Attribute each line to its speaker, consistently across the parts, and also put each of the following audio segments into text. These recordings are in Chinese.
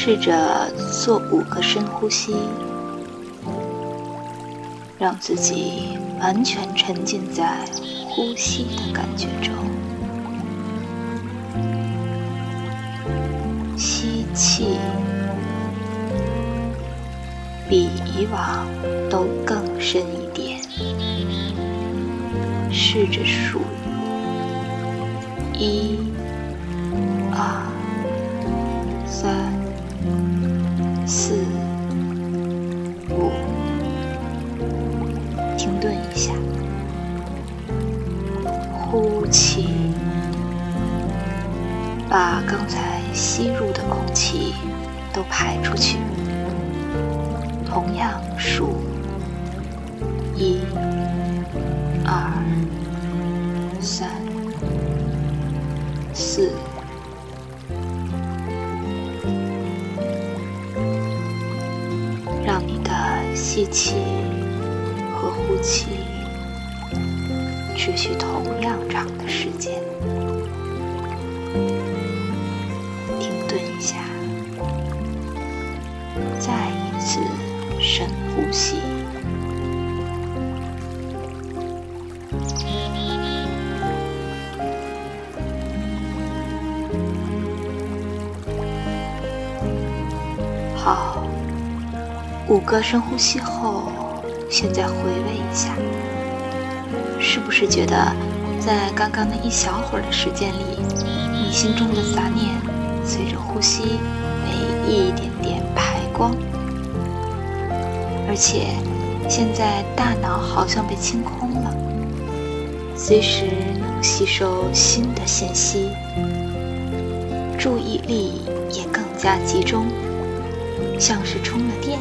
Speaker 1: 试着做五个深呼吸，让自己完全沉浸在呼吸的感觉中。吸气，比以往都更深一点。试着数，一、二、四。五，停顿一下，呼气，把刚才吸入的空气都排出去。同样数，一、吸气和呼气持续同样长的时间，停顿一下，再一次深呼吸。好。五个深呼吸后，现在回味一下，是不是觉得在刚刚的一小会儿的时间里，你心中的杂念随着呼吸被一点点排光，而且现在大脑好像被清空了，随时能吸收新的信息，注意力也更加集中，像是充了电。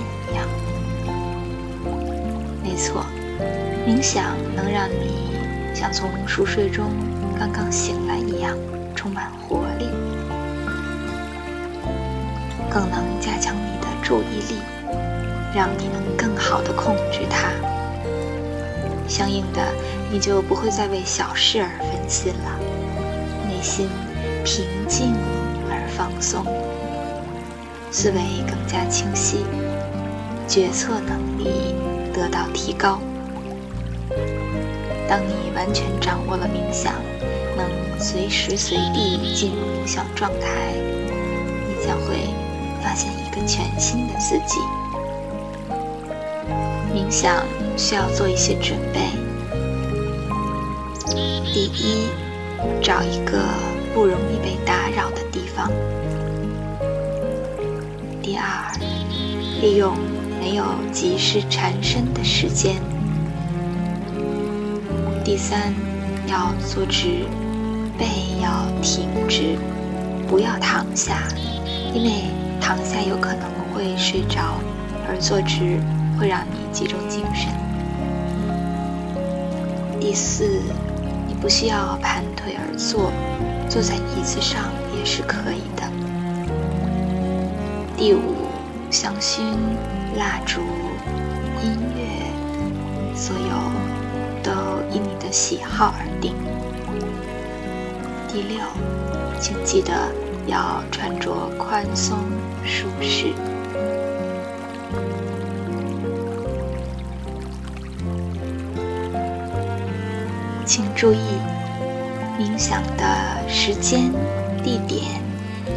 Speaker 1: 没错，冥想能让你像从熟睡中刚刚醒来一样充满活力，更能加强你的注意力，让你能更好的控制它。相应的，你就不会再为小事而分心了，内心平静而放松，思维更加清晰。决策能力得到提高。当你完全掌握了冥想，能随时随地进入冥想状态，你将会发现一个全新的自己。冥想需要做一些准备。第一，找一个不容易被打扰的地方。第二，利用。没有及时缠身的时间。第三，要坐直，背要挺直，不要躺下，因为躺下有可能会睡着，而坐直会让你集中精神。第四，你不需要盘腿而坐，坐在椅子上也是可以的。第五，香薰。蜡烛、音乐，所有都依你的喜好而定。第六，请记得要穿着宽松舒适。请注意，冥想的时间、地点，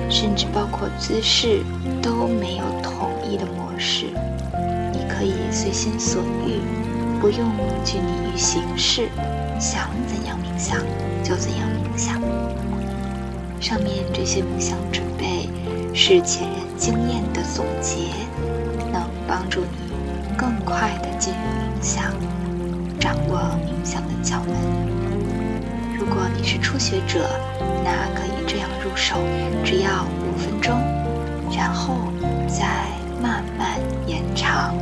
Speaker 1: 甚至包括姿势，都没有统一的模式。你可以随心所欲，不用拘泥于形式，想怎样冥想就怎样冥想。上面这些冥想准备是前人经验的总结，能帮助你更快地进入冥想，掌握冥想的窍门。如果你是初学者，那可以这样入手，只要五分钟，然后再慢慢延长。